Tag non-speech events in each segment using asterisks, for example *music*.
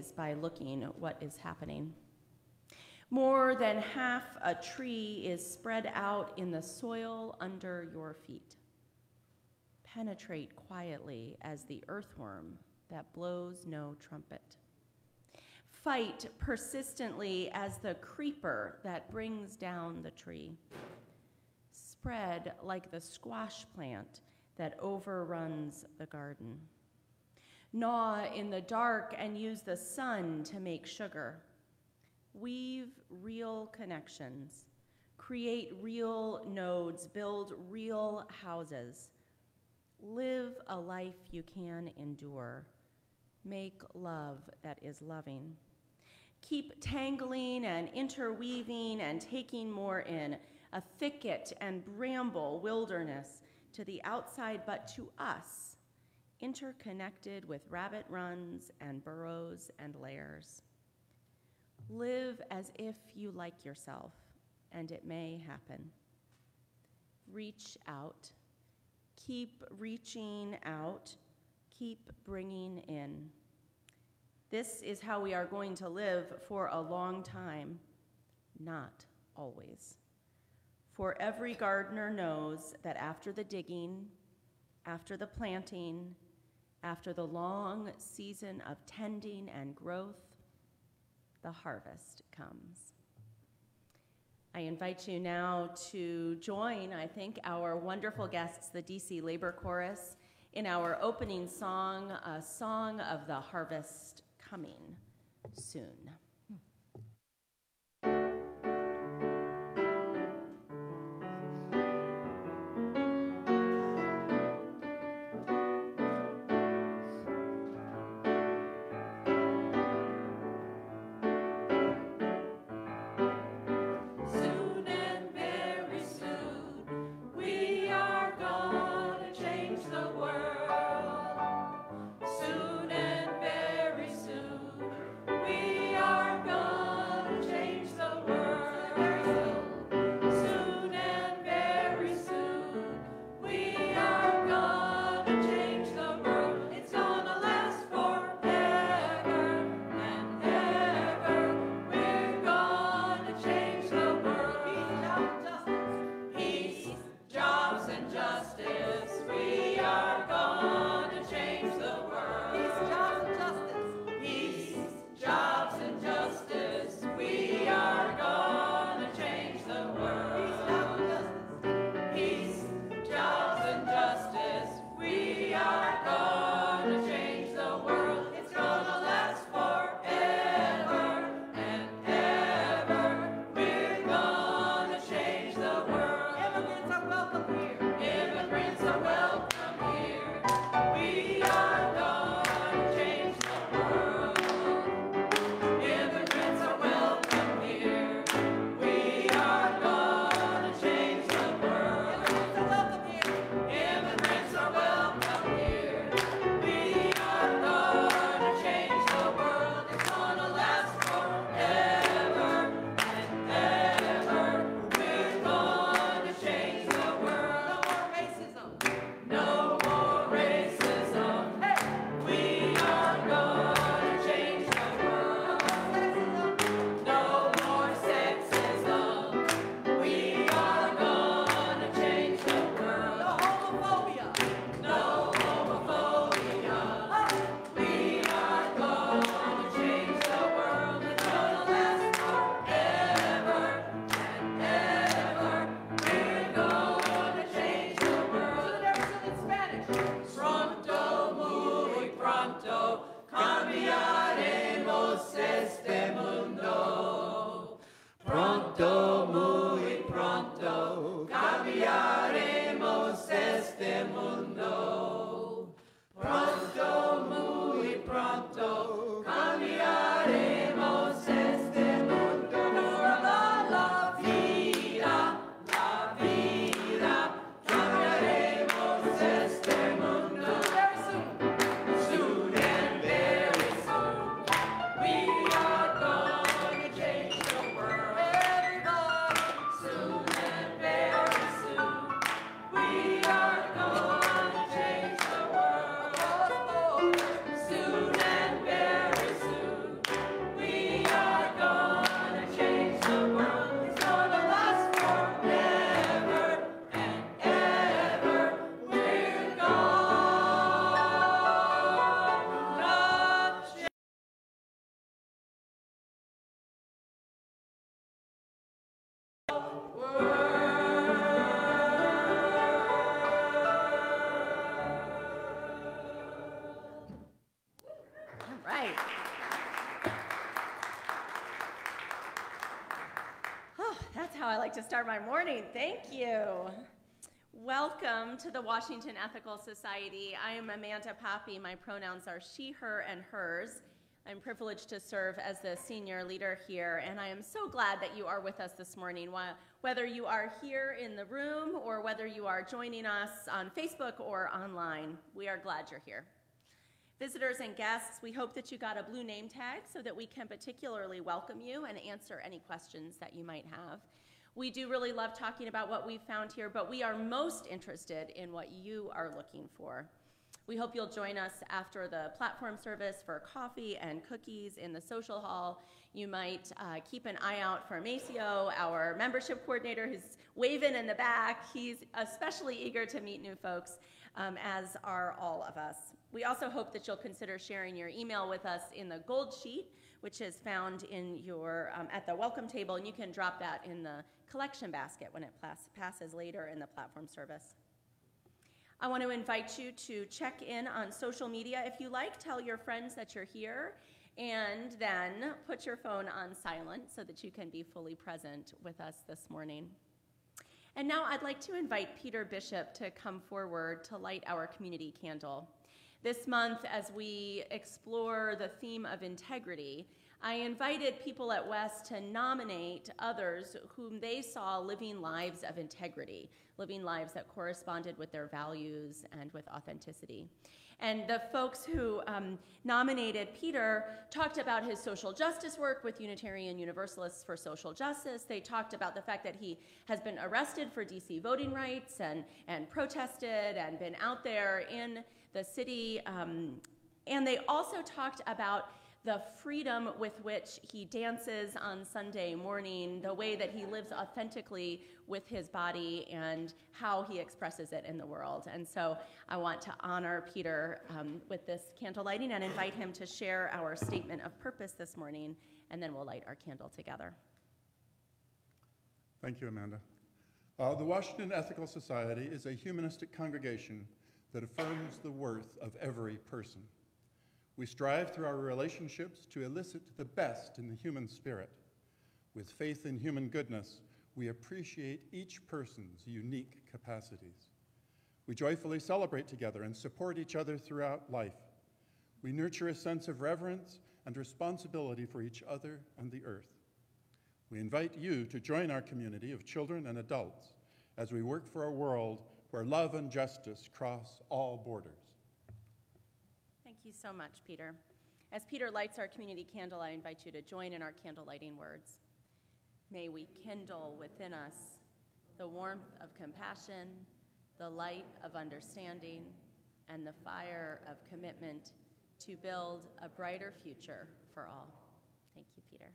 ways by looking at what is happening. More than half a tree is spread out in the soil under your feet. Penetrate quietly as the earthworm that blows no trumpet. Fight persistently as the creeper that brings down the tree. Spread like the squash plant that overruns the garden. Gnaw in the dark and use the sun to make sugar. Weave real connections. Create real nodes. Build real houses. Live a life you can endure. Make love that is loving. Keep tangling and interweaving and taking more in, a thicket and bramble wilderness to the outside, but to us, interconnected with rabbit runs and burrows and lairs. Live as if you like yourself, and it may happen. Reach out. Keep reaching out. Keep bringing in. This is how we are going to live for a long time, not always. For every gardener knows that after the digging, after the planting, after the long season of tending and growth, the harvest comes. I invite you now to join, I think, our wonderful guests, the DC Labor Chorus, in our opening song, a song of the harvest coming soon. To start my morning. Thank you. Welcome to the Washington Ethical Society. I am Amanda Poppe. My pronouns are she, her, and hers. I'm privileged to serve as the senior leader here, and I am so glad that you are with us this morning. Whether you are here in the room or whether you are joining us on Facebook or online, we are glad you're here. Visitors and guests, we hope that you got a blue name tag so that we can particularly welcome you and answer any questions that you might have. We do really love talking about what we've found here, but we are most interested in what you are looking for. We hope you'll join us after the platform service for coffee and cookies in the social hall. You might uh, keep an eye out for Maceo, our membership coordinator, who's waving in the back. He's especially eager to meet new folks, um, as are all of us. We also hope that you'll consider sharing your email with us in the gold sheet, which is found in your um, at the welcome table, and you can drop that in the collection basket when it passes later in the platform service. I want to invite you to check in on social media if you like. Tell your friends that you're here, and then put your phone on silent so that you can be fully present with us this morning. And now I'd like to invite Peter Bishop to come forward to light our community candle. This month, as we explore the theme of integrity, I invited people at West to nominate others whom they saw living lives of integrity, living lives that corresponded with their values and with authenticity. And the folks who um, nominated Peter talked about his social justice work with Unitarian Universalists for Social Justice. They talked about the fact that he has been arrested for DC voting rights and, and protested and been out there in the city. Um, and they also talked about the freedom with which he dances on Sunday morning, the way that he lives authentically with his body, and how he expresses it in the world. And so I want to honor Peter um, with this candle lighting and invite him to share our statement of purpose this morning, and then we'll light our candle together. Thank you, Amanda. Uh, the Washington Ethical Society is a humanistic congregation that affirms the worth of every person. We strive through our relationships to elicit the best in the human spirit. With faith in human goodness, we appreciate each person's unique capacities. We joyfully celebrate together and support each other throughout life. We nurture a sense of reverence and responsibility for each other and the earth. We invite you to join our community of children and adults as we work for a world where love and justice cross all borders Thank you so much, Peter. As Peter lights our community candle, I invite you to join in our candle lighting words. May we kindle within us the warmth of compassion, the light of understanding, and the fire of commitment to build a brighter future for all. Thank you, Peter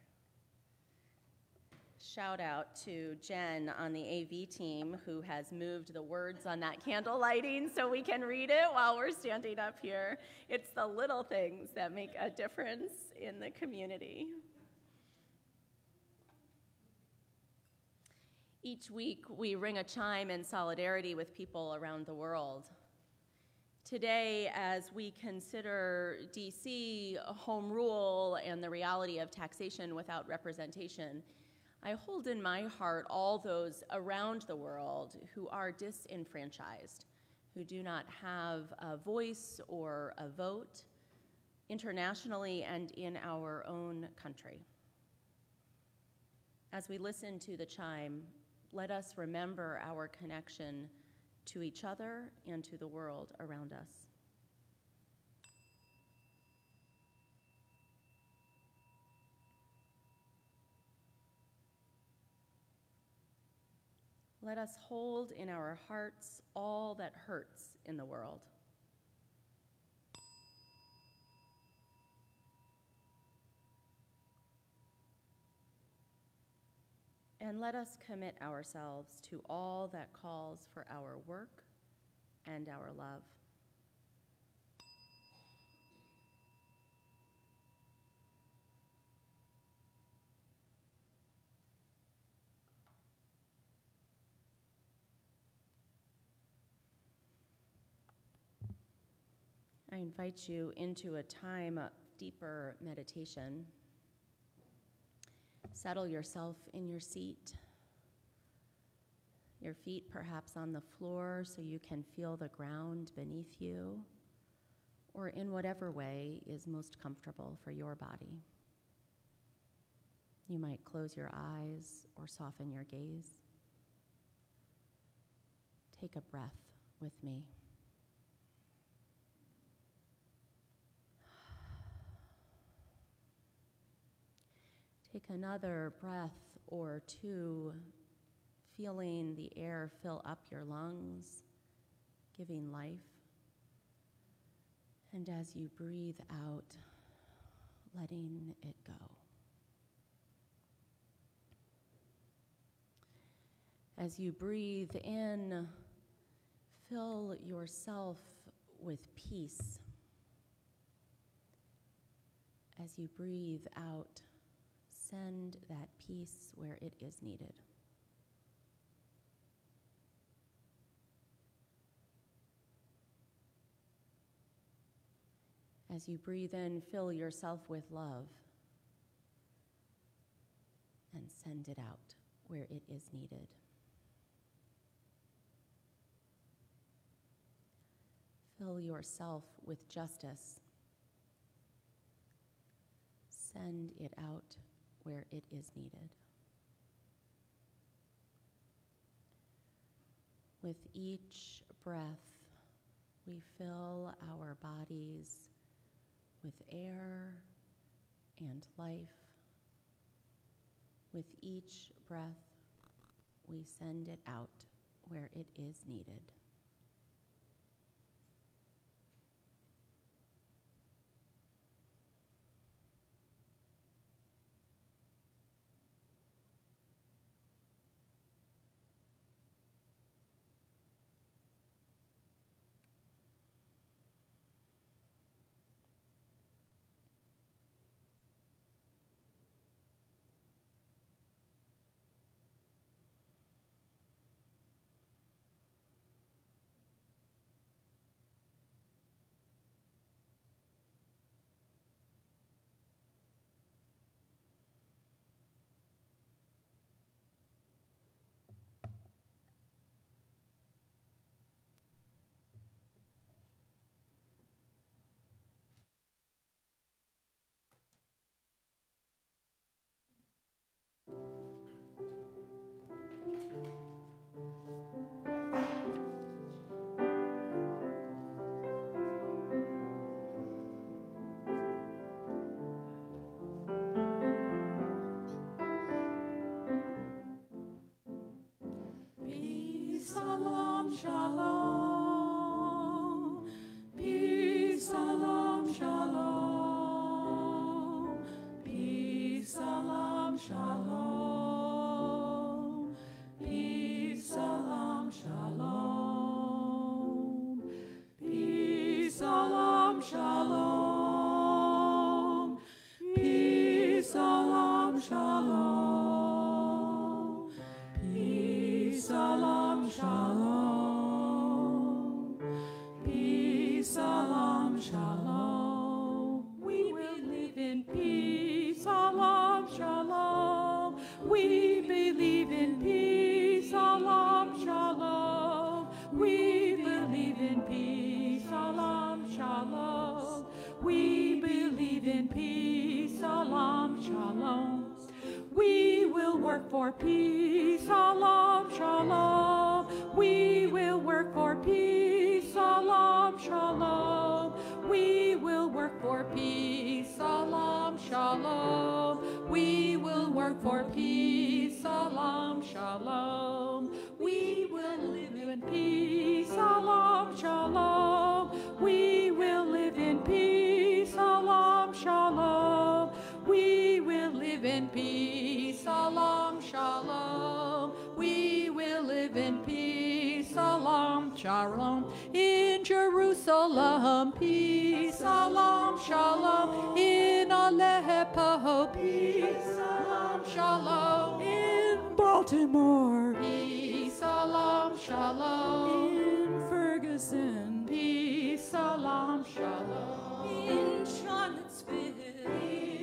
shout out to Jen on the AV team who has moved the words on that candle lighting so we can read it while we're standing up here. It's the little things that make a difference in the community. Each week, we ring a chime in solidarity with people around the world. Today, as we consider DC home rule and the reality of taxation without representation, I hold in my heart all those around the world who are disenfranchised, who do not have a voice or a vote internationally and in our own country. As we listen to the chime, let us remember our connection to each other and to the world around us. Let us hold in our hearts all that hurts in the world. And let us commit ourselves to all that calls for our work and our love. I invite you into a time of deeper meditation, settle yourself in your seat, your feet perhaps on the floor so you can feel the ground beneath you, or in whatever way is most comfortable for your body. You might close your eyes or soften your gaze. Take a breath with me. Take another breath or two, feeling the air fill up your lungs, giving life. And as you breathe out, letting it go. As you breathe in, fill yourself with peace. As you breathe out, send that peace where it is needed. As you breathe in, fill yourself with love and send it out where it is needed. Fill yourself with justice. Send it out where it is needed. With each breath, we fill our bodies with air and life. With each breath, we send it out where it is needed. Peace, salam, shalom. For peace, shalom, shalom. We will work for peace, shalom, shalom. We will work for peace, In Jerusalem, peace, salam, shalom. In Aleppo, peace, salam, shalom. In Baltimore, peace, salam, shalom. In Ferguson, peace, salam, shalom. In Charlottesville,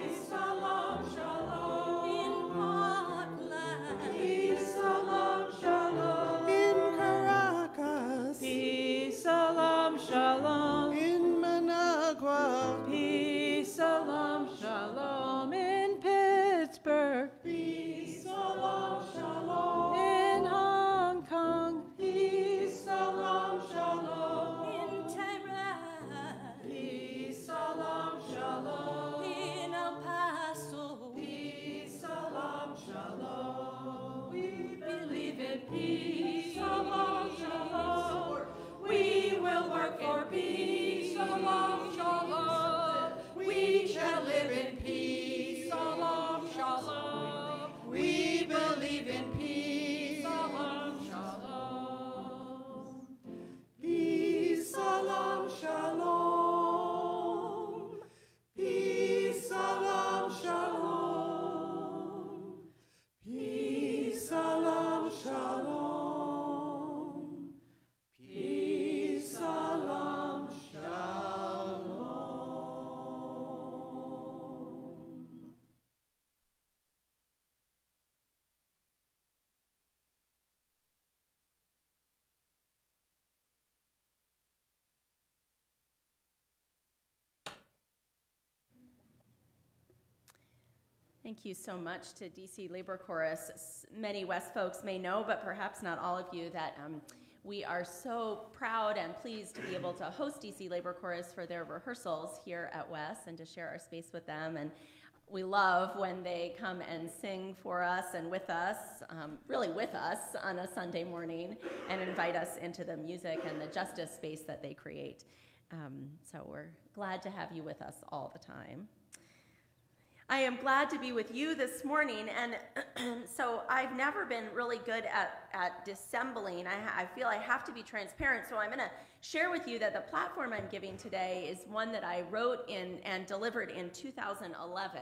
Thank you so much to DC Labor Chorus. Many West folks may know, but perhaps not all of you, that um, we are so proud and pleased to be able to host DC Labor Chorus for their rehearsals here at West and to share our space with them. And we love when they come and sing for us and with us, um, really with us on a Sunday morning, and invite us into the music and the justice space that they create. Um, so we're glad to have you with us all the time. I am glad to be with you this morning, and *clears throat* so I've never been really good at, at dissembling. I, I feel I have to be transparent, so I'm going to share with you that the platform I'm giving today is one that I wrote in and delivered in 2011.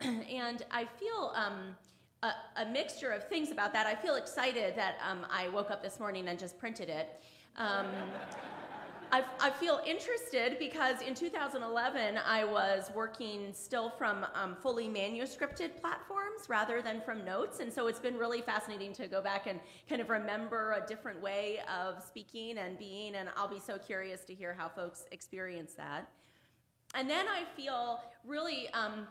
*clears throat* and I feel um, a, a mixture of things about that. I feel excited that um, I woke up this morning and just printed it. Um, I, I feel interested because in 2011 I was working still from um, fully manuscripted platforms rather than from notes, and so it's been really fascinating to go back and kind of remember a different way of speaking and being, and I'll be so curious to hear how folks experience that. And then I feel really um,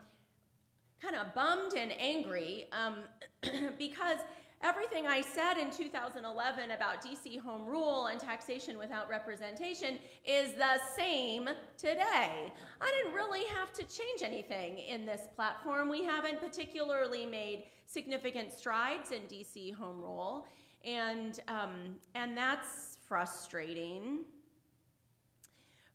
kind of bummed and angry um, *clears throat* because everything I said in 2011 about DC home rule and taxation without representation is the same today. I didn't really have to change anything in this platform. We haven't particularly made significant strides in DC home rule, and um, and that's frustrating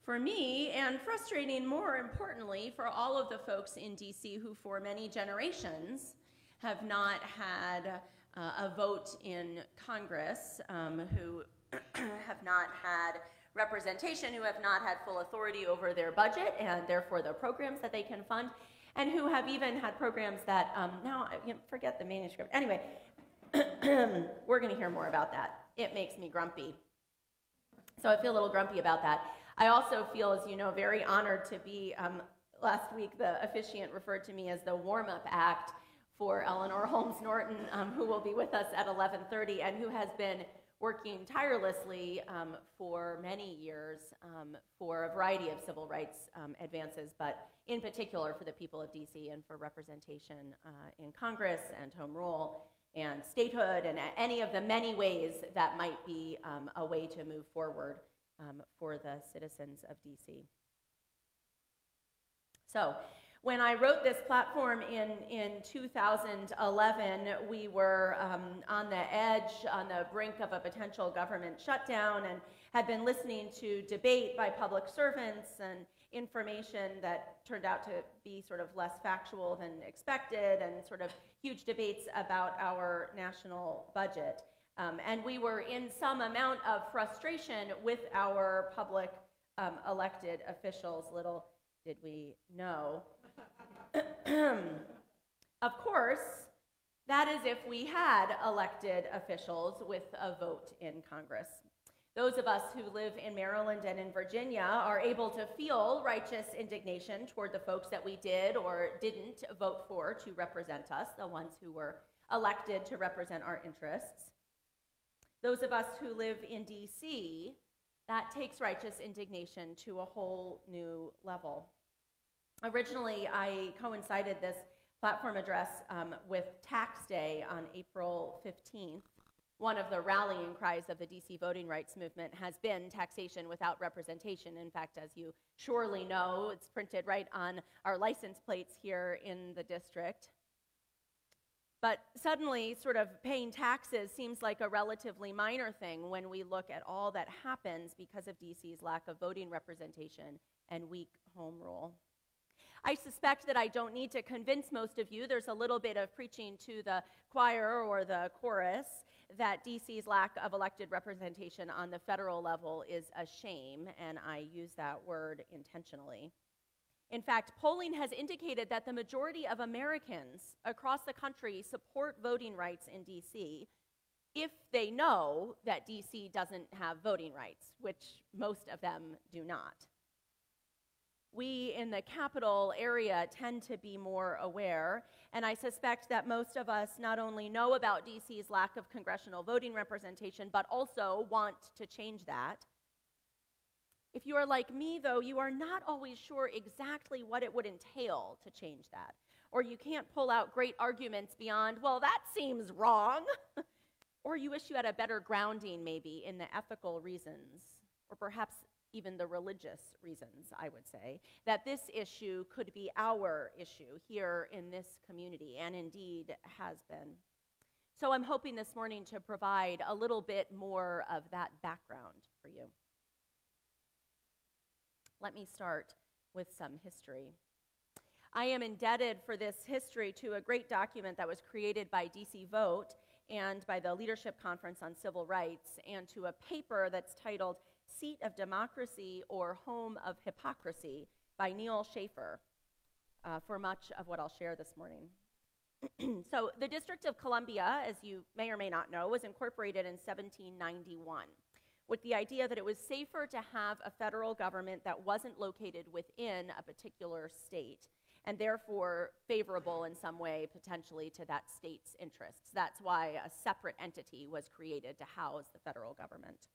for me, and frustrating more importantly for all of the folks in DC who, for many generations, have not had uh, a vote in Congress, um, who *clears throat* have not had representation, who have not had full authority over their budget and therefore the programs that they can fund, and who have even had programs that um, now I- forget the manuscript. Anyway, *clears throat* we're going to hear more about that. It makes me grumpy. So I feel a little grumpy about that. I also feel, as you know, very honored to be. Um, last week, the officiant referred to me as the warm-up act for Eleanor Holmes Norton, um, who will be with us at 11:30, and who has been working tirelessly um, for many years um, for a variety of civil rights um, advances, but in particular for the people of DC and for representation uh, in Congress and home rule and statehood and any of the many ways that might be um, a way to move forward um, for the citizens of DC. So, when I wrote this platform in, in 2011, we were um, on the edge, on the brink of a potential government shutdown, and had been listening to debate by public servants and information that turned out to be sort of less factual than expected, and sort of huge debates about our national budget. Um, and we were in some amount of frustration with our public um, elected officials. Little did we know. *coughs* of course, that is if we had elected officials with a vote in Congress. Those of us who live in Maryland and in Virginia are able to feel righteous indignation toward the folks that we did or didn't vote for to represent us, the ones who were elected to represent our interests. Those of us who live in DC, that takes righteous indignation to a whole new level. Originally, I coincided this platform address um, with Tax Day on April 15th. One of the rallying cries of the DC voting rights movement has been taxation without representation. In fact, as you surely know, it's printed right on our license plates here in the district. But suddenly, sort of paying taxes seems like a relatively minor thing when we look at all that happens because of DC's lack of voting representation and weak home rule. I suspect that I don't need to convince most of you, there's a little bit of preaching to the choir or the chorus, that DC's lack of elected representation on the federal level is a shame, and I use that word intentionally. In fact, polling has indicated that the majority of Americans across the country support voting rights in DC if they know that DC doesn't have voting rights, which most of them do not. We in the capital area tend to be more aware, and I suspect that most of us not only know about DC's lack of congressional voting representation, but also want to change that. If you are like me, though, you are not always sure exactly what it would entail to change that. Or you can't pull out great arguments beyond, well, that seems wrong. *laughs* or you wish you had a better grounding, maybe, in the ethical reasons, or perhaps even the religious reasons, I would say, that this issue could be our issue here in this community, and indeed has been. So I'm hoping this morning to provide a little bit more of that background for you. Let me start with some history. I am indebted for this history to a great document that was created by DC Vote and by the Leadership Conference on Civil Rights, and to a paper that's titled Seat of Democracy or Home of Hypocrisy by Neil Schaffer uh, for much of what I'll share this morning. *clears throat* so, the District of Columbia, as you may or may not know, was incorporated in 1791 with the idea that it was safer to have a federal government that wasn't located within a particular state and therefore favorable in some way potentially to that state's interests. That's why a separate entity was created to house the federal government.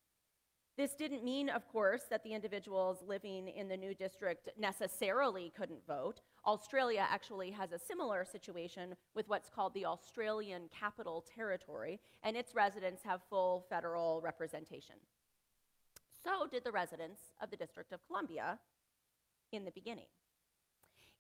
This didn't mean, of course, that the individuals living in the new district necessarily couldn't vote. Australia actually has a similar situation with what's called the Australian Capital Territory, and its residents have full federal representation. So did the residents of the District of Columbia in the beginning.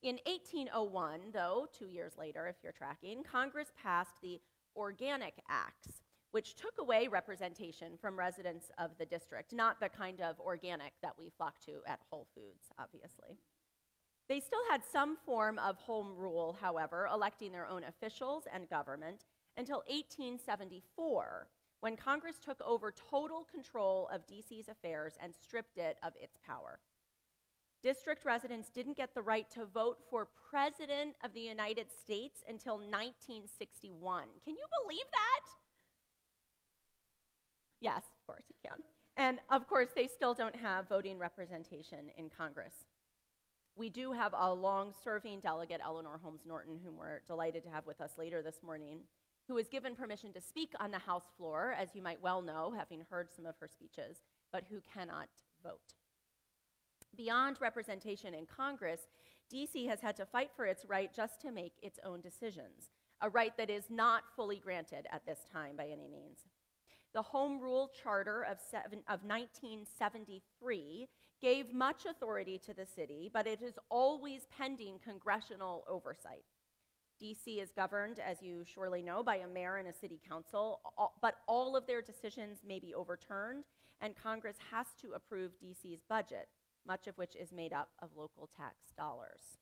In 1801, though, two years later, if you're tracking, Congress passed the Organic Acts, which took away representation from residents of the district, not the kind of organic that we flock to at Whole Foods, obviously. They still had some form of home rule, however, electing their own officials and government until 1874, when Congress took over total control of DC's affairs and stripped it of its power. District residents didn't get the right to vote for President of the United States until 1961. Can you believe that? Yes, of course you can. And of course, they still don't have voting representation in Congress. We do have a long serving delegate, Eleanor Holmes Norton, whom we're delighted to have with us later this morning, who was given permission to speak on the House floor, as you might well know, having heard some of her speeches, but who cannot vote. Beyond representation in Congress, DC has had to fight for its right just to make its own decisions, a right that is not fully granted at this time by any means. The Home Rule Charter of, seven, of 1973 gave much authority to the city, but it is always pending congressional oversight. DC is governed, as you surely know, by a mayor and a city council, but all of their decisions may be overturned, and Congress has to approve DC's budget, much of which is made up of local tax dollars.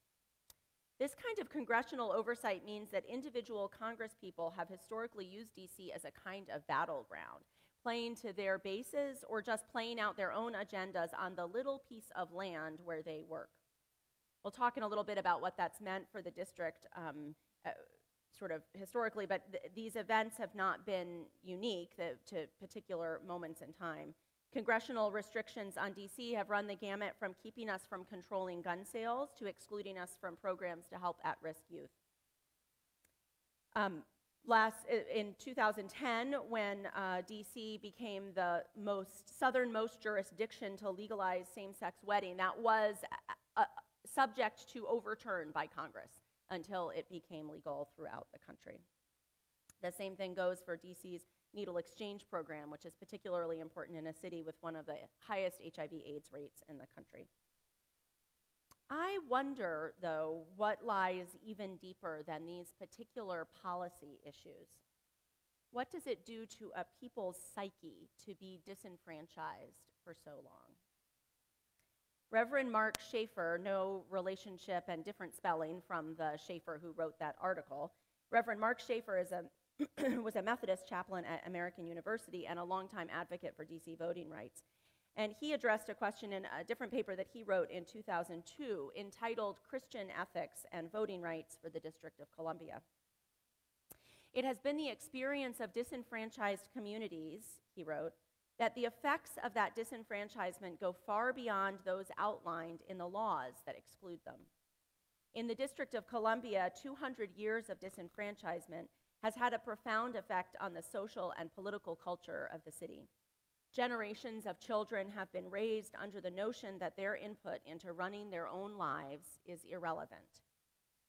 This kind of congressional oversight means that individual congresspeople have historically used DC as a kind of battleground, playing to their bases or just playing out their own agendas on the little piece of land where they work. We'll talk in a little bit about what that's meant for the district um, uh, sort of historically, but th- these events have not been unique to particular moments in time. Congressional restrictions on DC have run the gamut from keeping us from controlling gun sales to excluding us from programs to help at risk youth. Um, last in 2010 when uh, dc became the most southernmost jurisdiction to legalize same-sex wedding that was uh, uh, subject to overturn by congress until it became legal throughout the country the same thing goes for dc's needle exchange program which is particularly important in a city with one of the highest hiv aids rates in the country I wonder, though, what lies even deeper than these particular policy issues. What does it do to a people's psyche to be disenfranchised for so long? Reverend Mark Schaefer, no relationship and different spelling from the Schaefer who wrote that article. Reverend Mark Schaefer is a, *clears throat* was a Methodist chaplain at American University and a longtime advocate for DC voting rights. And he addressed a question in a different paper that he wrote in 2002 entitled Christian Ethics and Voting Rights for the District of Columbia. It has been the experience of disenfranchised communities, he wrote, that the effects of that disenfranchisement go far beyond those outlined in the laws that exclude them. In the District of Columbia, 200 years of disenfranchisement has had a profound effect on the social and political culture of the city. Generations of children have been raised under the notion that their input into running their own lives is irrelevant.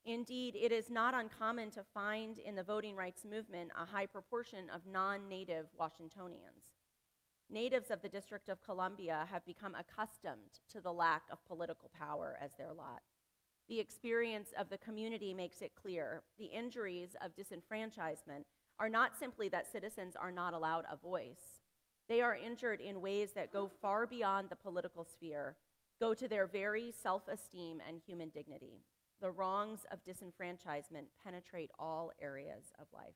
Indeed, it is not uncommon to find in the voting rights movement a high proportion of non native Washingtonians. Natives of the District of Columbia have become accustomed to the lack of political power as their lot. The experience of the community makes it clear the injuries of disenfranchisement are not simply that citizens are not allowed a voice, they are injured in ways that go far beyond the political sphere, go to their very self esteem and human dignity. The wrongs of disenfranchisement penetrate all areas of life.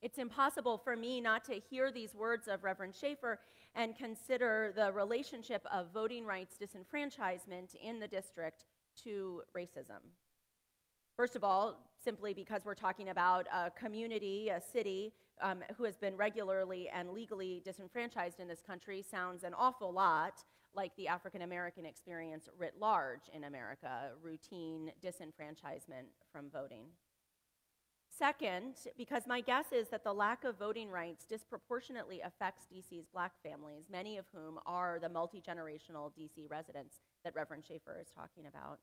It's impossible for me not to hear these words of Reverend Schaefer and consider the relationship of voting rights disenfranchisement in the district to racism. First of all, simply because we're talking about a community, a city, um, who has been regularly and legally disenfranchised in this country sounds an awful lot like the African American experience writ large in America routine disenfranchisement from voting. Second, because my guess is that the lack of voting rights disproportionately affects DC's black families, many of whom are the multi generational DC residents that Reverend Schaefer is talking about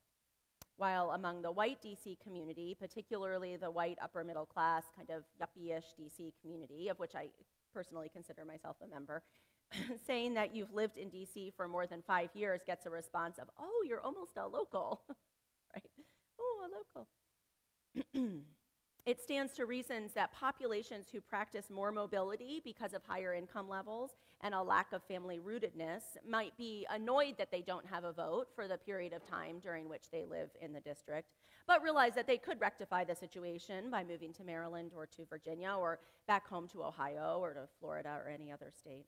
while among the white DC community, particularly the white upper middle class, kind of yuppie-ish DC community, of which I personally consider myself a member, *laughs* saying that you've lived in DC for more than five years gets a response of, oh, you're almost a local, *laughs* right? Oh, a local. *clears throat* It stands to reason that populations who practice more mobility because of higher income levels and a lack of family rootedness might be annoyed that they don't have a vote for the period of time during which they live in the district, but realize that they could rectify the situation by moving to Maryland or to Virginia or back home to Ohio or to Florida or any other state.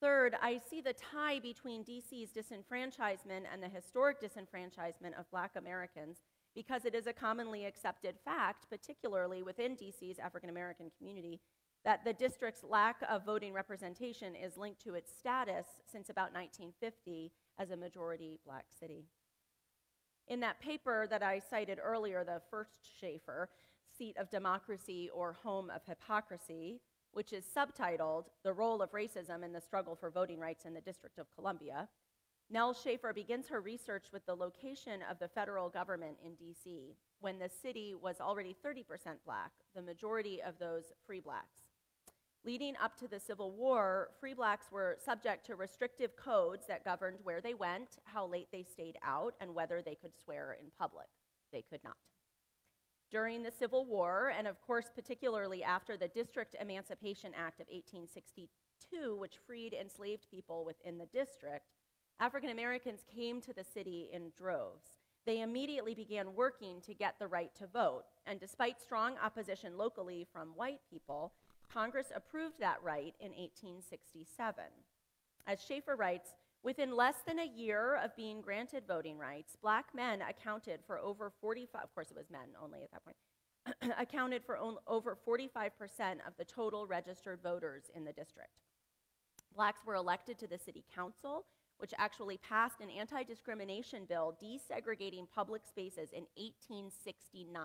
Third, I see the tie between DC's disenfranchisement and the historic disenfranchisement of black Americans because it is a commonly accepted fact, particularly within DC's African American community, that the district's lack of voting representation is linked to its status since about 1950 as a majority black city. In that paper that I cited earlier, the first Schaffer, Seat of Democracy or Home of Hypocrisy, which is subtitled The Role of Racism in the Struggle for Voting Rights in the District of Columbia, Nell Schaffer begins her research with the location of the federal government in DC when the city was already 30% black, the majority of those free blacks. Leading up to the Civil War, free blacks were subject to restrictive codes that governed where they went, how late they stayed out, and whether they could swear in public. They could not. During the Civil War, and of course, particularly after the District Emancipation Act of 1862, which freed enslaved people within the district, African Americans came to the city in droves. They immediately began working to get the right to vote, and despite strong opposition locally from white people, Congress approved that right in 1867. As Schaffer writes, within less than a year of being granted voting rights, black men accounted for over 45, of course it was men only at that point, *clears throat* accounted for on- over 45% of the total registered voters in the district. Blacks were elected to the city council, which actually passed an anti discrimination bill desegregating public spaces in 1869.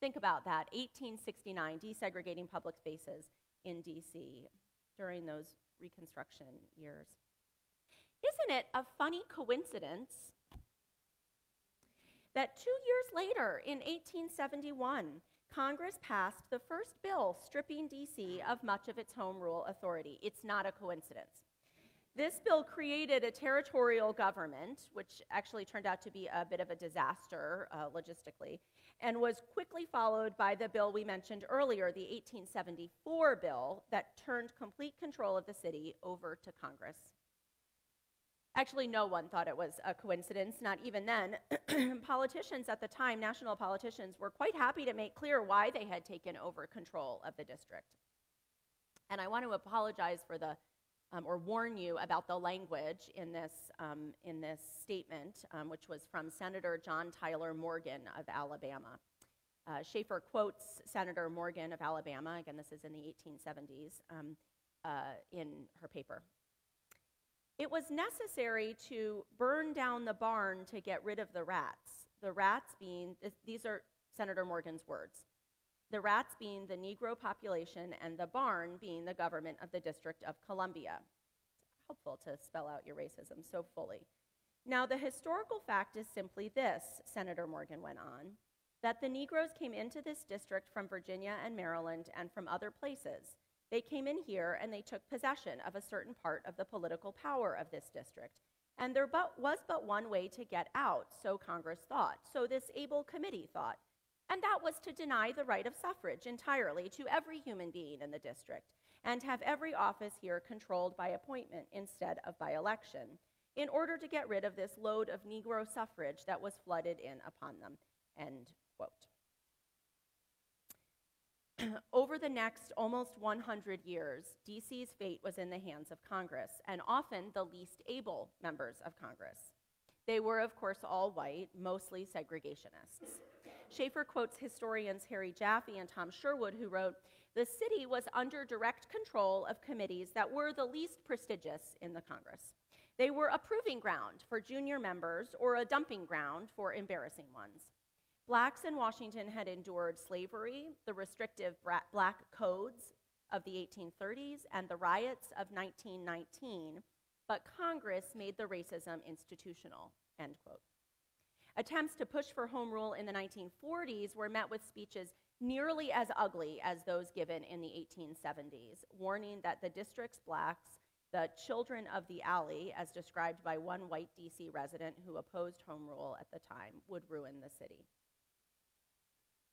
Think about that 1869, desegregating public spaces in DC during those Reconstruction years. Isn't it a funny coincidence that two years later, in 1871, Congress passed the first bill stripping DC of much of its home rule authority? It's not a coincidence. This bill created a territorial government, which actually turned out to be a bit of a disaster uh, logistically, and was quickly followed by the bill we mentioned earlier, the 1874 bill that turned complete control of the city over to Congress. Actually, no one thought it was a coincidence, not even then. *clears throat* politicians at the time, national politicians, were quite happy to make clear why they had taken over control of the district. And I want to apologize for the um, or warn you about the language in this, um, in this statement, um, which was from Senator John Tyler Morgan of Alabama. Uh, Schaffer quotes Senator Morgan of Alabama, again, this is in the 1870s, um, uh, in her paper. It was necessary to burn down the barn to get rid of the rats. The rats being, these are Senator Morgan's words the rats being the Negro population and the barn being the government of the District of Columbia. Helpful to spell out your racism so fully. Now, the historical fact is simply this, Senator Morgan went on, that the Negroes came into this district from Virginia and Maryland and from other places. They came in here and they took possession of a certain part of the political power of this district. And there but, was but one way to get out, so Congress thought, so this able committee thought and that was to deny the right of suffrage entirely to every human being in the district and have every office here controlled by appointment instead of by election, in order to get rid of this load of Negro suffrage that was flooded in upon them. End quote. *clears throat* Over the next almost 100 years, DC's fate was in the hands of Congress, and often the least able members of Congress. They were, of course, all white, mostly segregationists. Schaffer quotes historians Harry Jaffe and Tom Sherwood, who wrote, The city was under direct control of committees that were the least prestigious in the Congress. They were a proving ground for junior members or a dumping ground for embarrassing ones. Blacks in Washington had endured slavery, the restrictive black codes of the 1830s, and the riots of 1919, but Congress made the racism institutional, end quote. Attempts to push for home rule in the 1940s were met with speeches nearly as ugly as those given in the 1870s, warning that the district's blacks, the children of the alley, as described by one white DC resident who opposed home rule at the time, would ruin the city.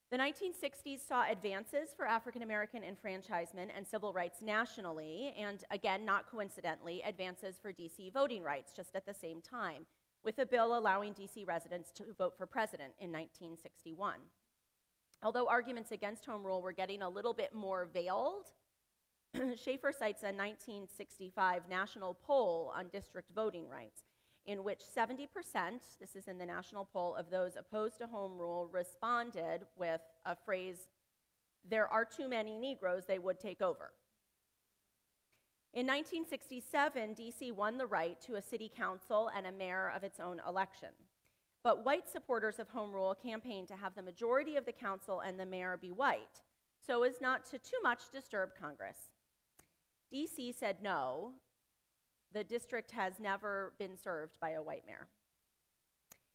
The 1960s saw advances for African American enfranchisement and civil rights nationally, and again, not coincidentally, advances for DC voting rights just at the same time with a bill allowing DC residents to vote for president in 1961. Although arguments against home rule were getting a little bit more veiled, *clears throat* Schaffer cites a 1965 national poll on district voting rights, in which 70%, this is in the national poll, of those opposed to home rule responded with a phrase, there are too many Negroes, they would take over. In 1967, DC won the right to a city council and a mayor of its own election. But white supporters of Home Rule campaigned to have the majority of the council and the mayor be white, so as not to too much disturb Congress. DC said no. The district has never been served by a white mayor.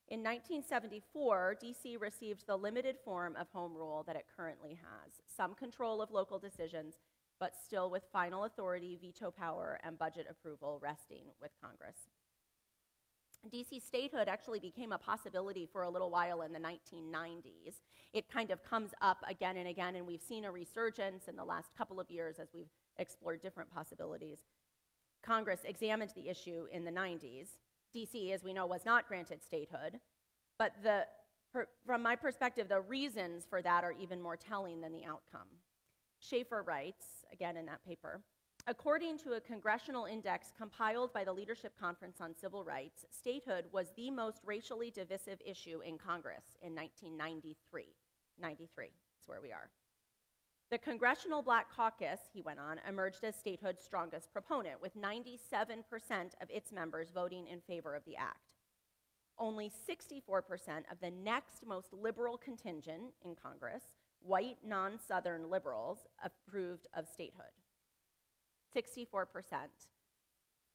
In 1974, DC received the limited form of home rule that it currently has some control of local decisions, but still with final authority, veto power, and budget approval resting with Congress. DC statehood actually became a possibility for a little while in the 1990s. It kind of comes up again and again, and we've seen a resurgence in the last couple of years as we've explored different possibilities. Congress examined the issue in the 90s. DC, as we know, was not granted statehood, but the, per, from my perspective, the reasons for that are even more telling than the outcome. Schaffer writes, again in that paper, according to a congressional index compiled by the Leadership Conference on Civil Rights, statehood was the most racially divisive issue in Congress in 1993. 93 is where we are. The Congressional Black Caucus, he went on, emerged as statehood's strongest proponent, with 97% of its members voting in favor of the act. Only 64% of the next most liberal contingent in Congress, white non Southern liberals, approved of statehood. 64%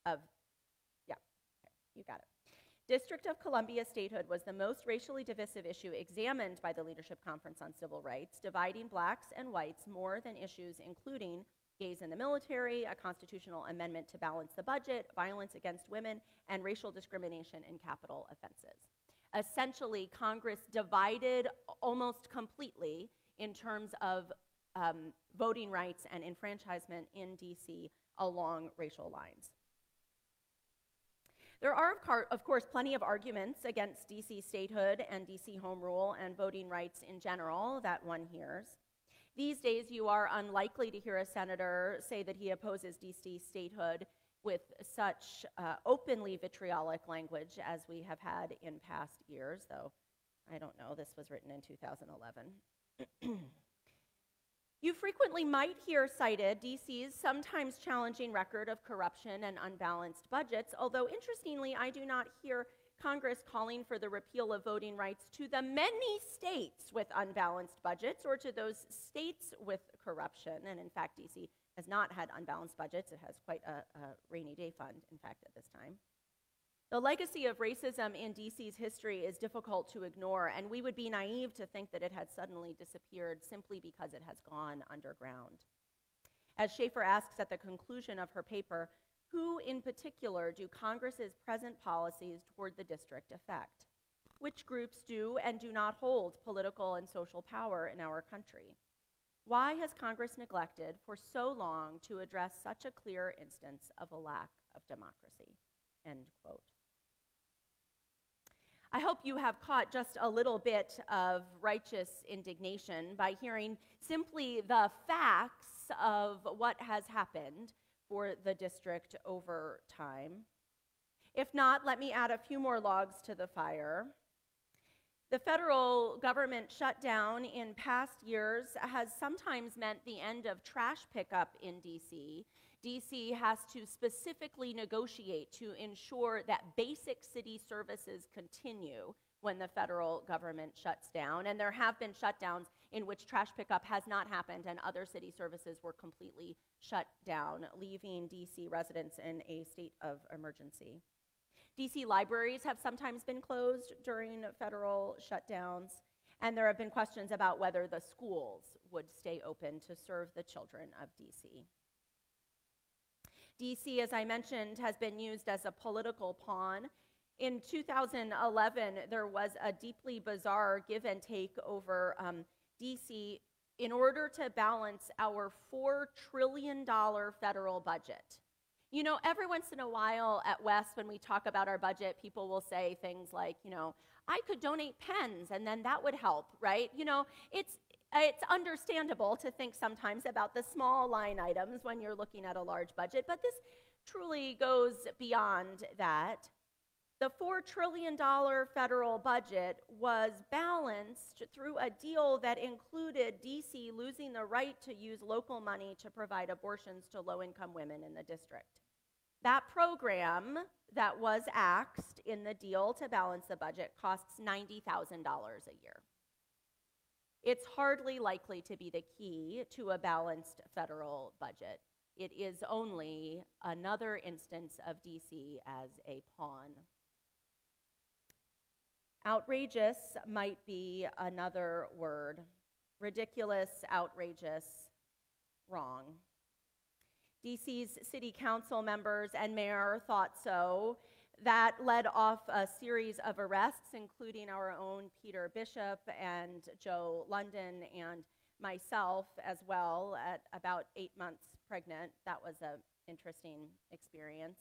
of, yeah, you got it. District of Columbia statehood was the most racially divisive issue examined by the Leadership Conference on Civil Rights, dividing blacks and whites more than issues including gays in the military, a constitutional amendment to balance the budget, violence against women, and racial discrimination in capital offenses. Essentially, Congress divided almost completely in terms of um, voting rights and enfranchisement in DC along racial lines. There are, of, course, plenty of arguments against DC statehood and DC home rule and voting rights in general that one hears. These days, you are unlikely to hear a senator say that he opposes DC statehood with such uh, openly vitriolic language as we have had in past years, though I don't know, this was written in 2011. *clears throat* You frequently might hear cited DC's sometimes challenging record of corruption and unbalanced budgets, although interestingly, I do not hear Congress calling for the repeal of voting rights to the many states with unbalanced budgets or to those states with corruption. And in fact, DC has not had unbalanced budgets. It has quite a, a rainy day fund, in fact, at this time. The legacy of racism in DC's history is difficult to ignore, and we would be naive to think that it had suddenly disappeared simply because it has gone underground. As Schaffer asks at the conclusion of her paper, who in particular do Congress's present policies toward the district affect? Which groups do and do not hold political and social power in our country? Why has Congress neglected for so long to address such a clear instance of a lack of democracy? End quote. I hope you have caught just a little bit of righteous indignation by hearing simply the facts of what has happened for the district over time. If not, let me add a few more logs to the fire. The federal government shutdown in past years has sometimes meant the end of trash pickup in DC DC has to specifically negotiate to ensure that basic city services continue when the federal government shuts down. And there have been shutdowns in which trash pickup has not happened and other city services were completely shut down, leaving DC residents in a state of emergency. DC libraries have sometimes been closed during federal shutdowns, and there have been questions about whether the schools would stay open to serve the children of DC. DC, as I mentioned, has been used as a political pawn. In 2011, there was a deeply bizarre give and take over um, DC in order to balance our $4 trillion federal budget. You know, every once in a while at West, when we talk about our budget, people will say things like, you know, I could donate pens and then that would help, right? You know, it's, it's understandable to think sometimes about the small line items when you're looking at a large budget, but this truly goes beyond that. The $4 trillion federal budget was balanced through a deal that included DC losing the right to use local money to provide abortions to low income women in the district. That program that was axed in the deal to balance the budget costs $90,000 a year. It's hardly likely to be the key to a balanced federal budget. It is only another instance of DC as a pawn. Outrageous might be another word. Ridiculous, outrageous, wrong. DC's city council members and mayor thought so, that led off a series of arrests, including our own Peter Bishop and Joe London and myself as well at about eight months pregnant. That was an interesting experience.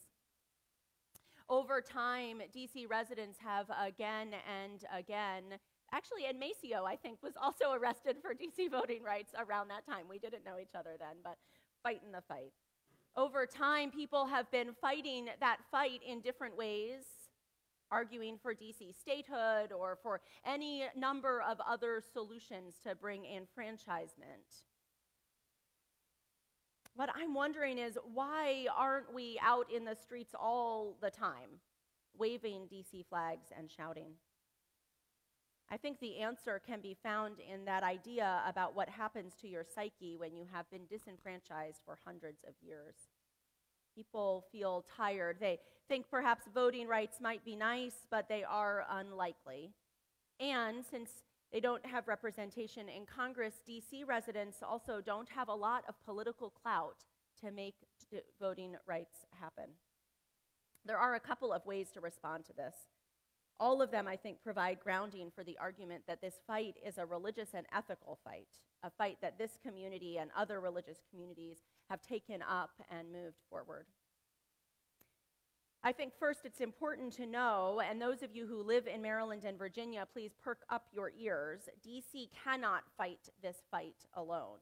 Over time, DC residents have again and again, actually, and Maceo, I think, was also arrested for DC voting rights around that time. We didn't know each other then, but fighting the fight. Over time, people have been fighting that fight in different ways. arguing for DC statehood or for any number of other solutions to bring enfranchisement. What I'm wondering is why aren't we out in the streets all the time, waving DC flags and shouting? I think the answer can be found in that idea about what happens to your psyche when you have been disenfranchised for hundreds of years. People feel tired. They think perhaps voting rights might be nice, but they are unlikely. And since they don't have representation in Congress, DC residents also don't have a lot of political clout to make voting rights happen. There are a couple of ways to respond to this. All of them, I think, provide grounding for the argument that this fight is a religious and ethical fight, a fight that this community and other religious communities have taken up and moved forward. I think first it's important to know, and those of you who live in Maryland and Virginia, please perk up your ears. DC cannot fight this fight alone.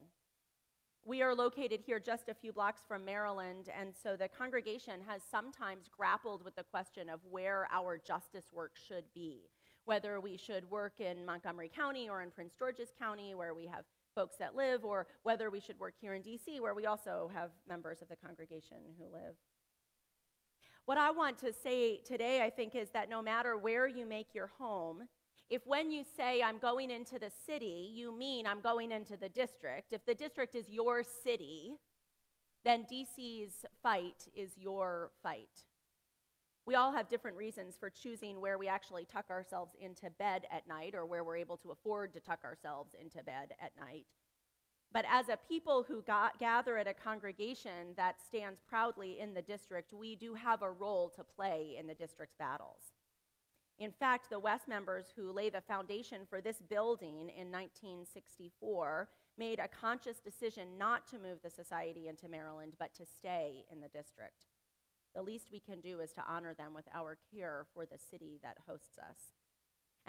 We are located here just a few blocks from Maryland, and so the congregation has sometimes grappled with the question of where our justice work should be. Whether we should work in Montgomery County or in Prince George's County, where we have folks that live, or whether we should work here in DC, where we also have members of the congregation who live. What I want to say today, I think, is that no matter where you make your home, if when you say, I'm going into the city, you mean I'm going into the district, if the district is your city, then DC's fight is your fight. We all have different reasons for choosing where we actually tuck ourselves into bed at night or where we're able to afford to tuck ourselves into bed at night. But as a people who got, gather at a congregation that stands proudly in the district, we do have a role to play in the district's battles. In fact, the West members who lay the foundation for this building in 1964 made a conscious decision not to move the society into Maryland, but to stay in the district. The least we can do is to honor them with our care for the city that hosts us.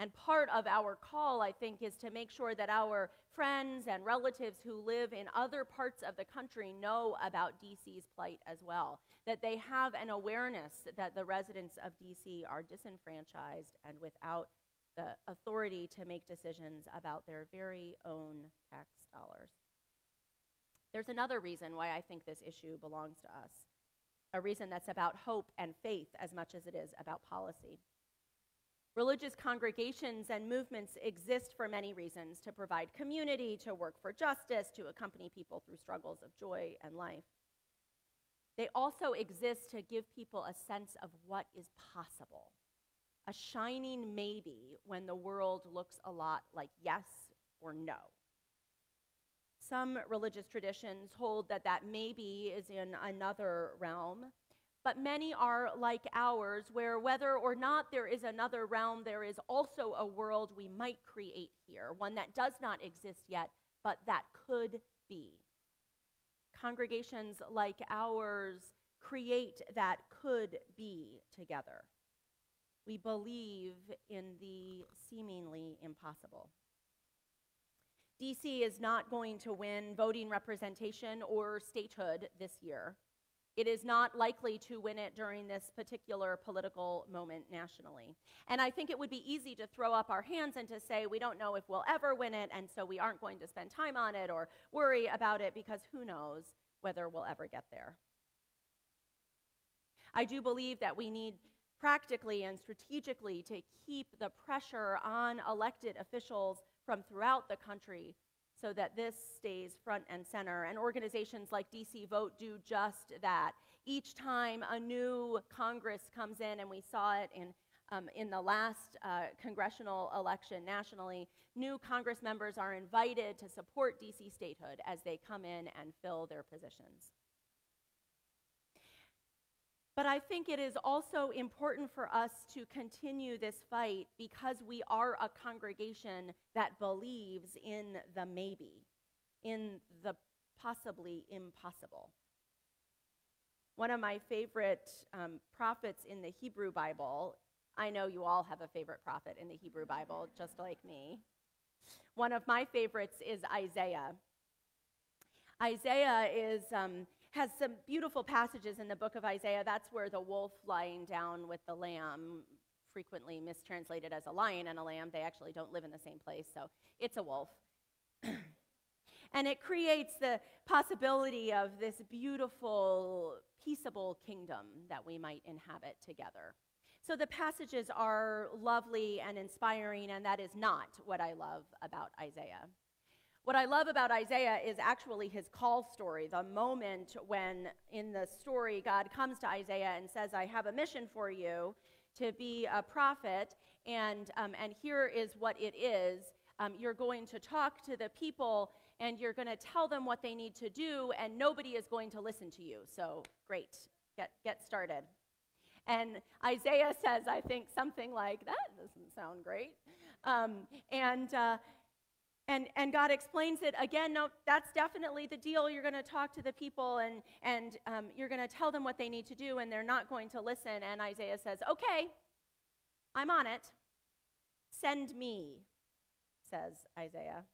And part of our call, I think, is to make sure that our friends and relatives who live in other parts of the country know about DC's plight as well, that they have an awareness that the residents of DC are disenfranchised and without the authority to make decisions about their very own tax dollars. There's another reason why I think this issue belongs to us, a reason that's about hope and faith as much as it is about policy. Religious congregations and movements exist for many reasons to provide community, to work for justice, to accompany people through struggles of joy and life. They also exist to give people a sense of what is possible, a shining maybe when the world looks a lot like yes or no. Some religious traditions hold that that maybe is in another realm, but many are like ours, where whether or not there is another realm, there is also a world we might create here, one that does not exist yet, but that could be. Congregations like ours create that could be together. We believe in the seemingly impossible. DC is not going to win voting representation or statehood this year. It is not likely to win it during this particular political moment nationally. And I think it would be easy to throw up our hands and to say, we don't know if we'll ever win it, and so we aren't going to spend time on it or worry about it because who knows whether we'll ever get there. I do believe that we need practically and strategically to keep the pressure on elected officials from throughout the country so that this stays front and center. And organizations like DC Vote do just that. Each time a new Congress comes in, and we saw it in, um, in the last uh, congressional election nationally, new Congress members are invited to support DC statehood as they come in and fill their positions. But I think it is also important for us to continue this fight because we are a congregation that believes in the maybe, in the possibly impossible. One of my favorite um, prophets in the Hebrew Bible, I know you all have a favorite prophet in the Hebrew Bible, just like me. One of my favorites is Isaiah. Isaiah is. Um, has some beautiful passages in the book of Isaiah. That's where the wolf lying down with the lamb frequently mistranslated as a lion and a lamb. They actually don't live in the same place, so it's a wolf. *clears throat* and it creates the possibility of this beautiful, peaceable kingdom that we might inhabit together. So the passages are lovely and inspiring, and that is not what I love about Isaiah. What I love about Isaiah is actually his call story, the moment when in the story God comes to Isaiah and says, I have a mission for you to be a prophet, and, um, and here is what it is. Um, you're going to talk to the people and you're going to tell them what they need to do, and nobody is going to listen to you. So, great, get, get started. And Isaiah says, I think, something like, That doesn't sound great. Um, and, uh, and, and God explains it again. No, that's definitely the deal. You're going to talk to the people and, and um, you're going to tell them what they need to do, and they're not going to listen. And Isaiah says, Okay, I'm on it. Send me, says Isaiah.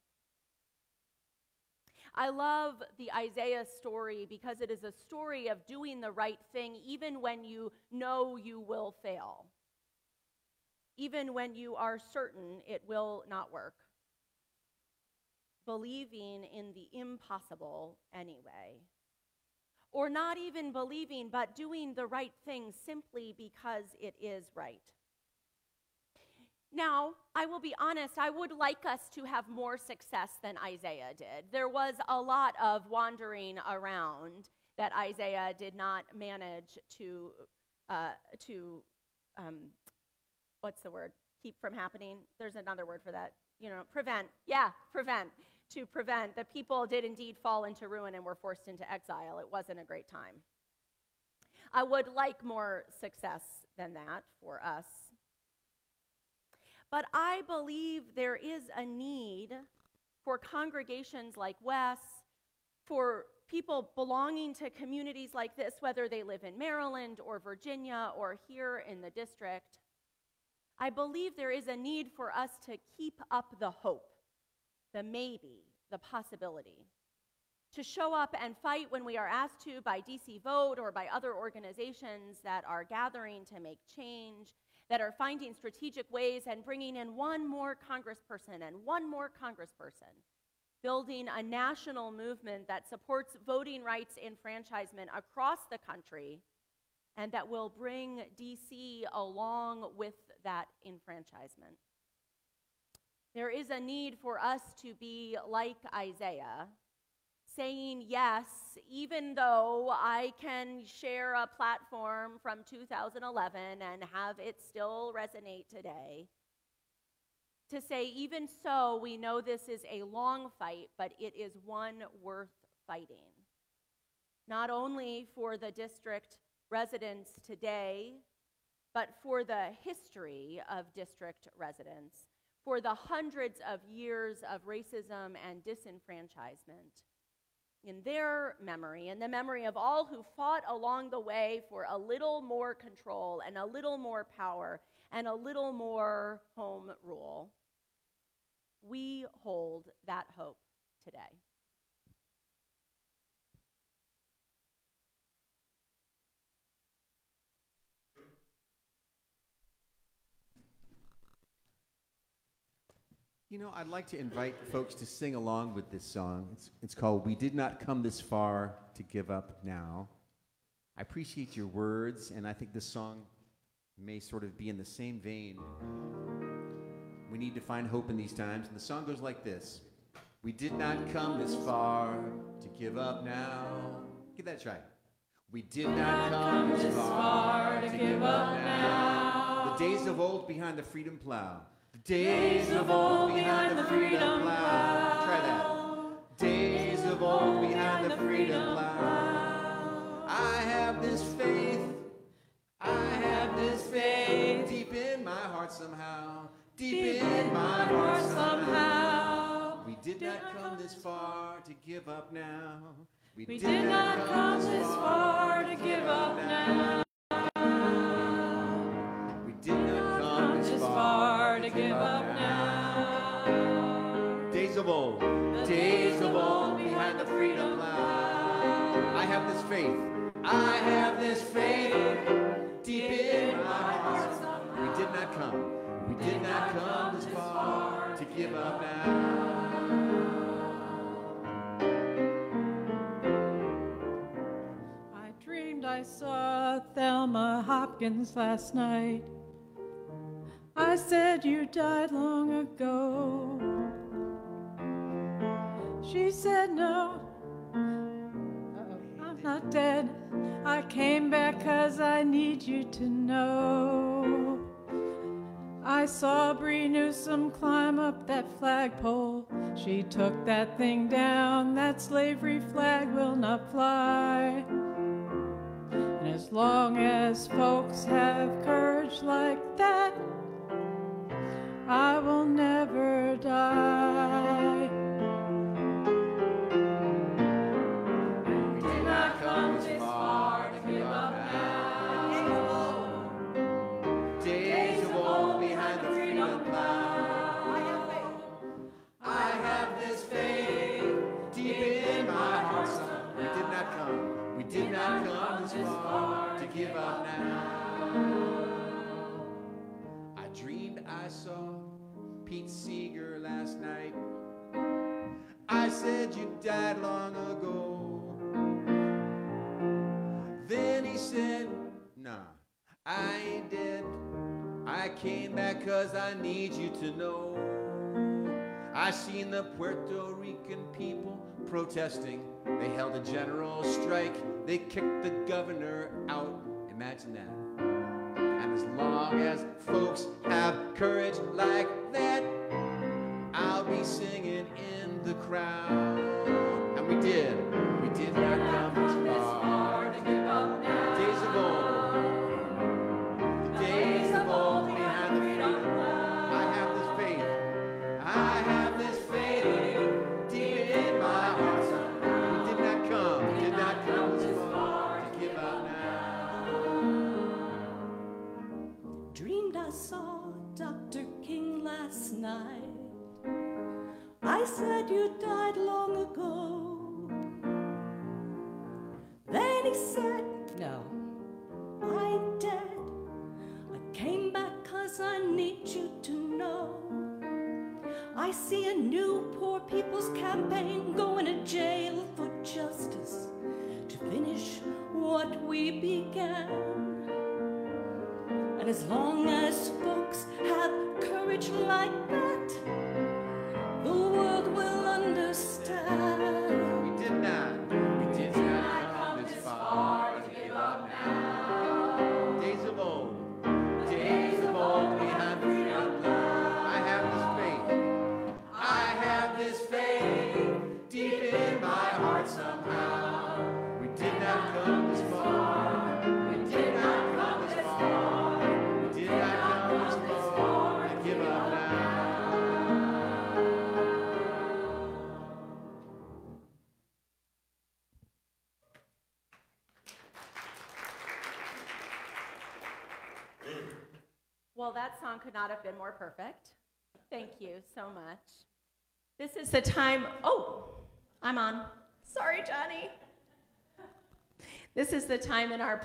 I love the Isaiah story because it is a story of doing the right thing even when you know you will fail, even when you are certain it will not work. Believing in the impossible anyway. Or not even believing, but doing the right thing simply because it is right. Now, I will be honest, I would like us to have more success than Isaiah did. There was a lot of wandering around that Isaiah did not manage to, uh, to um, what's the word? Keep from happening. There's another word for that. You know, prevent. Yeah, prevent. To prevent. The people did indeed fall into ruin and were forced into exile. It wasn't a great time. I would like more success than that for us. But I believe there is a need for congregations like Wes, for people belonging to communities like this, whether they live in Maryland or Virginia or here in the district. I believe there is a need for us to keep up the hope, the maybe, the possibility. To show up and fight when we are asked to by DC Vote or by other organizations that are gathering to make change that are finding strategic ways and bringing in one more congressperson and one more congressperson, building a national movement that supports voting rights enfranchisement across the country and that will bring DC along with that enfranchisement. There is a need for us to be like Isaiah saying yes, even though I can share a platform from 2011 and have it still resonate today. To say, even so, we know this is a long fight, but it is one worth fighting. Not only for the district residents today, but for the history of district residents, for the hundreds of years of racism and disenfranchisement in their memory and the memory of all who fought along the way for a little more control and a little more power and a little more home rule. We hold that hope today. You know, I'd like to invite folks to sing along with this song. It's, it's called We Did Not Come This Far to Give Up Now. I appreciate your words, and I think this song may sort of be in the same vein. We need to find hope in these times, and the song goes like this We did not come this far to give up now. Give that a try. We did not come this far to give up now. The days of old behind the freedom plow. Days of old behind the freedom plow. Try that. Days of old behind the freedom plow. I have this faith. I have this faith deep in my heart somehow. Deep in my heart somehow. We did not come this far to give up now. We did not come this far to give up now. Of old, The days of old behind the freedom plow. I have this faith. I have this faith deep in my heart. We did not come. We did not come this far to give up now. I dreamed I saw Thelma Hopkins last night. I said you died long ago. She said no. I'm not dead. I came back 'cause I need you to know. I saw Bree Newsom climb up that flagpole. She took that thing down. That slavery flag will not fly. And as long as folks have courage like that, I will never die. Pete Seeger last night. I said you died long ago. Then he said, Nah, I ain't dead. I came back cause I need you to know. I seen the Puerto Rican people protesting. They held a general strike. They kicked the governor out. Imagine that. As long as folks have courage like that, I'll be singing in the crowd. And we did. We did not come said, No, I did. I came back cause I need you to know. I see a new poor people's campaign been more perfect. Thank you so much. This is the time. Oh, I'm on. Sorry, Johnny. This is the time in our